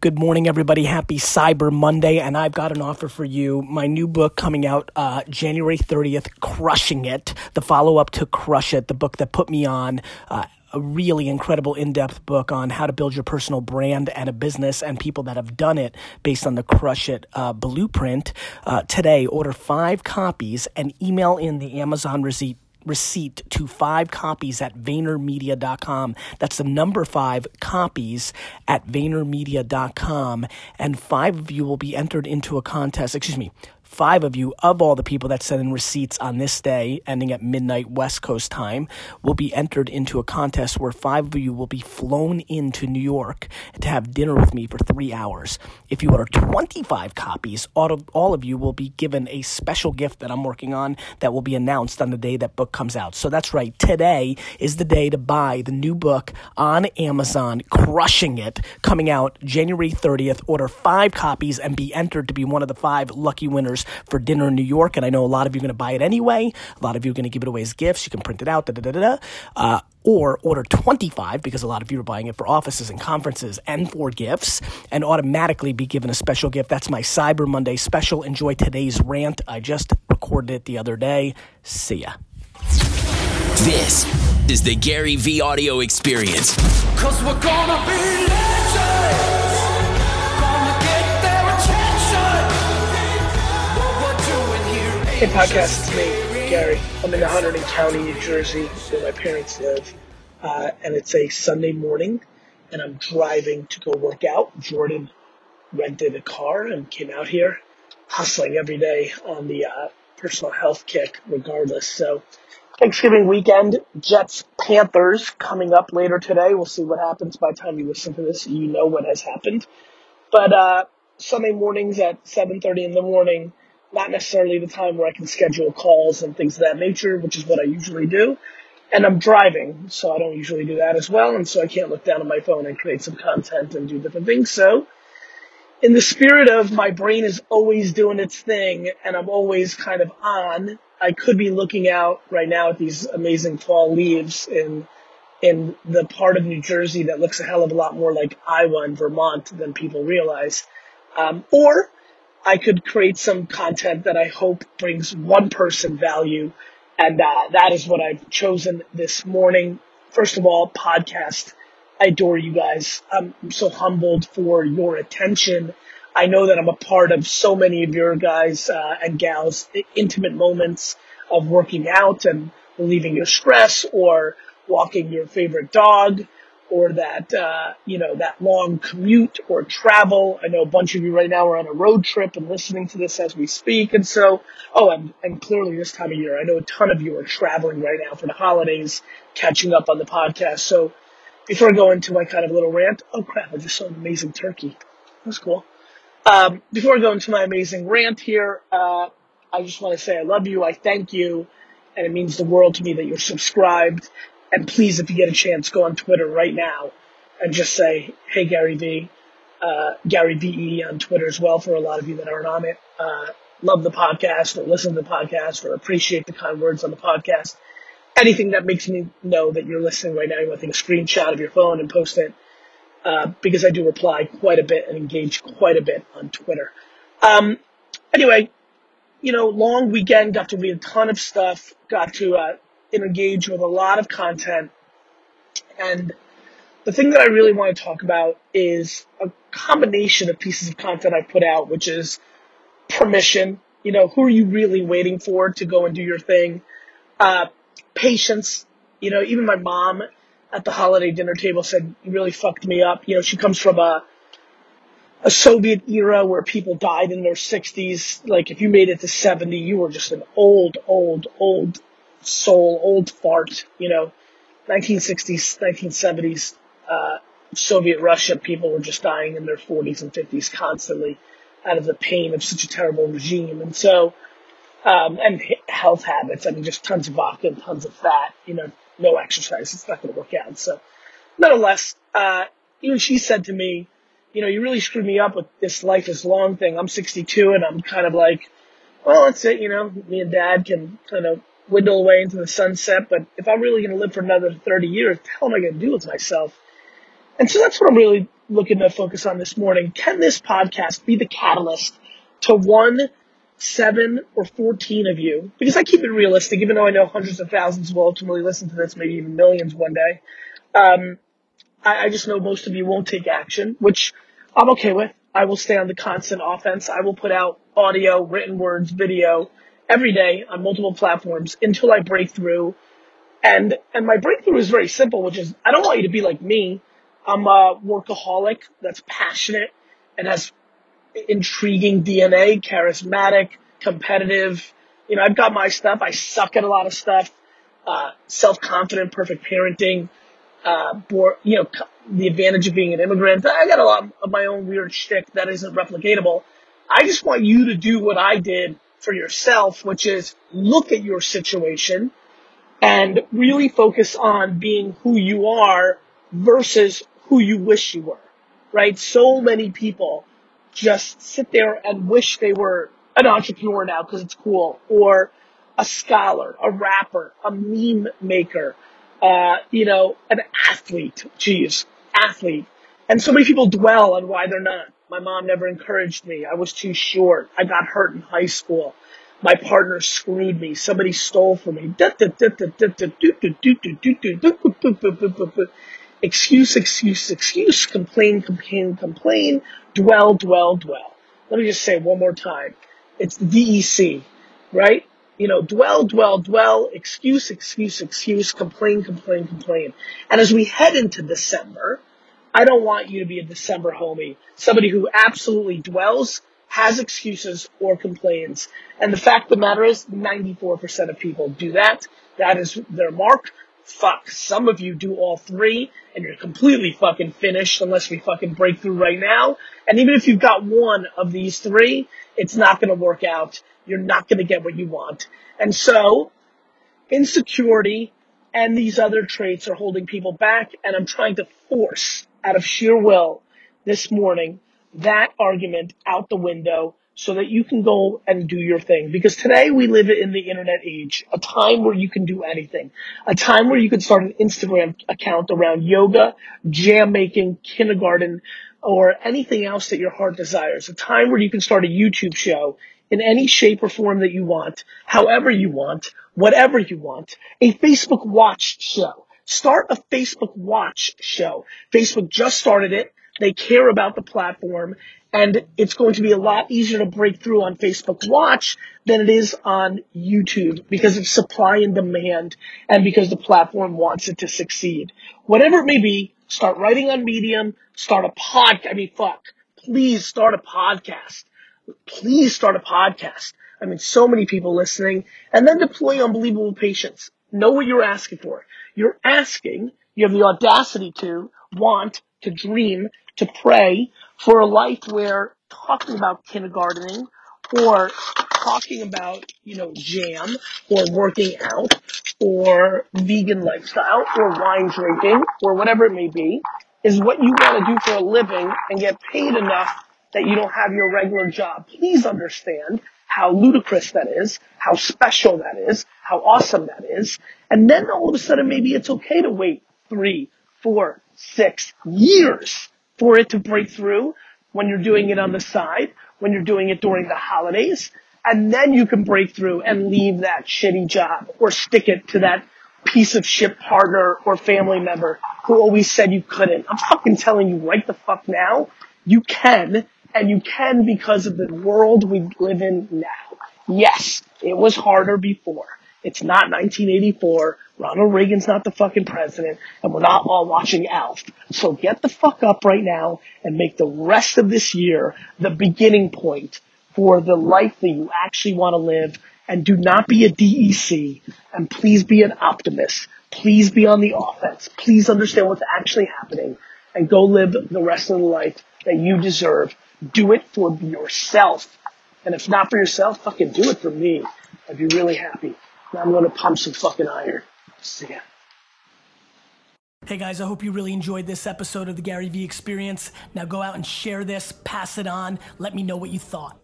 Good morning, everybody. Happy Cyber Monday. And I've got an offer for you. My new book coming out uh, January 30th, Crushing It, the follow up to Crush It, the book that put me on. Uh, a really incredible in-depth book on how to build your personal brand and a business and people that have done it based on the crush it uh, blueprint uh, today order five copies and email in the amazon receipt receipt to five copies at VaynerMedia.com. That's the number five copies at VaynerMedia.com. And five of you will be entered into a contest. Excuse me five of you, of all the people that send in receipts on this day, ending at midnight West Coast time, will be entered into a contest where five of you will be flown into New York to have dinner with me for three hours. If you order 25 copies, all of, all of you will be given a special gift that I'm working on that will be announced on the day that book comes out. So that's right. Today is the day to buy the new book on Amazon, Crushing It, coming out January 30th. Order five copies and be entered to be one of the five lucky winners for dinner in New York, and I know a lot of you are going to buy it anyway. A lot of you are going to give it away as gifts. You can print it out, da da da da. Uh, or order 25 because a lot of you are buying it for offices and conferences and for gifts and automatically be given a special gift. That's my Cyber Monday special. Enjoy today's rant. I just recorded it the other day. See ya. This is the GaryVee audio experience. Cause we're gonna be Hey, podcast, it's me, Gary. I'm in Hunterdon County, New Jersey, where my parents live. Uh, and it's a Sunday morning, and I'm driving to go work out. Jordan rented a car and came out here, hustling every day on the uh, personal health kick, regardless. So, Thanksgiving weekend, Jets Panthers coming up later today. We'll see what happens by the time you listen to this. You know what has happened. But uh, Sunday mornings at 7:30 in the morning not necessarily the time where I can schedule calls and things of that nature, which is what I usually do. And I'm driving, so I don't usually do that as well, and so I can't look down on my phone and create some content and do different things. So, in the spirit of my brain is always doing its thing and I'm always kind of on, I could be looking out right now at these amazing fall leaves in in the part of New Jersey that looks a hell of a lot more like Iowa and Vermont than people realize. Um, or I could create some content that I hope brings one person value. And uh, that is what I've chosen this morning. First of all, podcast. I adore you guys. I'm so humbled for your attention. I know that I'm a part of so many of your guys uh, and gals' intimate moments of working out and relieving your stress or walking your favorite dog or that uh, you know that long commute or travel. I know a bunch of you right now are on a road trip and listening to this as we speak, and so oh, and, and clearly this time of year, I know a ton of you are traveling right now for the holidays, catching up on the podcast. So before I go into my kind of little rant, oh crap, I just saw an amazing turkey. That's cool. Um, before I go into my amazing rant here, uh, I just want to say I love you. I thank you. And it means the world to me that you're subscribed and please, if you get a chance, go on Twitter right now and just say, hey, Gary V. Uh, GaryVee on Twitter as well for a lot of you that aren't on it. Uh, love the podcast or listen to the podcast or appreciate the kind words on the podcast. Anything that makes me know that you're listening right now, you want to take a screenshot of your phone and post it. Uh, because I do reply quite a bit and engage quite a bit on Twitter. Um, anyway, you know, long weekend, got to read a ton of stuff, got to uh, engage with a lot of content. And the thing that I really want to talk about is a combination of pieces of content I put out, which is permission. You know, who are you really waiting for to go and do your thing? Uh, patience. You know, even my mom at the holiday dinner table said, you really fucked me up. You know, she comes from a, a Soviet era where people died in their 60s. Like, if you made it to 70, you were just an old, old, old soul, old fart, you know, 1960s, 1970s, uh, Soviet Russia, people were just dying in their 40s and 50s constantly out of the pain of such a terrible regime. And so, um, and health habits, I mean, just tons of vodka and tons of fat, you know, no exercise, it's not going to work out. So, nonetheless, uh, even she said to me, you know, you really screwed me up with this life is long thing. I'm 62 and I'm kind of like, well, that's it, you know, me and dad can kind of dwindle away into the sunset. But if I'm really going to live for another 30 years, what the hell am I going to do with myself? And so that's what I'm really looking to focus on this morning. Can this podcast be the catalyst to one, seven, or 14 of you? Because I keep it realistic, even though I know hundreds of thousands will ultimately listen to this, maybe even millions one day. Um, I, I just know most of you won't take action, which I'm okay with. I will stay on the constant offense. I will put out audio, written words, video every day on multiple platforms until I break through. And, and my breakthrough is very simple, which is I don't want you to be like me. I'm a workaholic that's passionate and has intriguing DNA, charismatic, competitive. You know, I've got my stuff. I suck at a lot of stuff. Uh, self-confident, perfect parenting, uh, you know, the advantage of being an immigrant. I got a lot of my own weird shtick that isn't replicatable. I just want you to do what I did for yourself, which is look at your situation and really focus on being who you are versus who you wish you were, right? So many people just sit there and wish they were an entrepreneur now because it's cool or a scholar, a rapper, a meme maker, uh, you know, an athlete. Geez, athlete. And so many people dwell on why they're not. My mom never encouraged me. I was too short. I got hurt in high school. My partner screwed me. Somebody stole from me. Excuse, excuse, excuse. Complain, complain, complain. Dwell, dwell, dwell. Let me just say one more time. It's the DEC, right? you know, dwell, dwell, dwell, excuse, excuse, excuse, complain, complain, complain. And as we head into December, I don't want you to be a December homie, somebody who absolutely dwells, has excuses, or complains. And the fact of the matter is, 94% of people do that. That is their mark. Fuck, some of you do all three, and you're completely fucking finished unless we fucking break through right now. And even if you've got one of these three, it's not gonna work out you're not to get what you want. And so insecurity and these other traits are holding people back. And I'm trying to force out of sheer will this morning that argument out the window so that you can go and do your thing. Because today we live in the internet age, a time where you can do anything, a time where you can start an Instagram account around yoga, jam making, kindergarten, or anything else that your heart desires, a time where you can start a YouTube show in any shape or form that you want, however you want, whatever you want, a Facebook watch show. Start a Facebook watch show. Facebook just started it. They care about the platform and it's going to be a lot easier to break through on Facebook watch than it is on YouTube because of supply and demand and because the platform wants it to succeed. Whatever it may be, start writing on Medium, start a pod, I mean, fuck, please start a podcast please start a podcast. I mean, so many people listening and then deploy unbelievable patience. Know what you're asking for. You're asking, you have the audacity to want, to dream, to pray for a life where talking about kindergartening or talking about, you know, jam or working out or vegan lifestyle or wine drinking or whatever it may be is what you want to do for a living and get paid enough that you don't have your regular job. Please understand how ludicrous that is, how special that is, how awesome that is. And then all of a sudden maybe it's okay to wait three, four, six years for it to break through when you're doing it on the side, when you're doing it during the holidays. And then you can break through and leave that shitty job or stick it to that piece of shit partner or family member who always said you couldn't. I'm fucking telling you right the fuck now, you can and you can because of the world we live in now. Yes, it was harder before. It's not 1984. Ronald Reagan's not the fucking president, and we're not all watching Alf. So get the fuck up right now and make the rest of this year the beginning point for the life that you actually want to live. And do not be a DEC. And please be an optimist. Please be on the offense. Please understand what's actually happening and go live the rest of the life that you deserve do it for yourself. And if not for yourself, fucking do it for me. I'd be really happy. Now I'm to pump some fucking iron. See ya. Hey guys, I hope you really enjoyed this episode of the Gary Vee Experience. Now go out and share this, pass it on, let me know what you thought.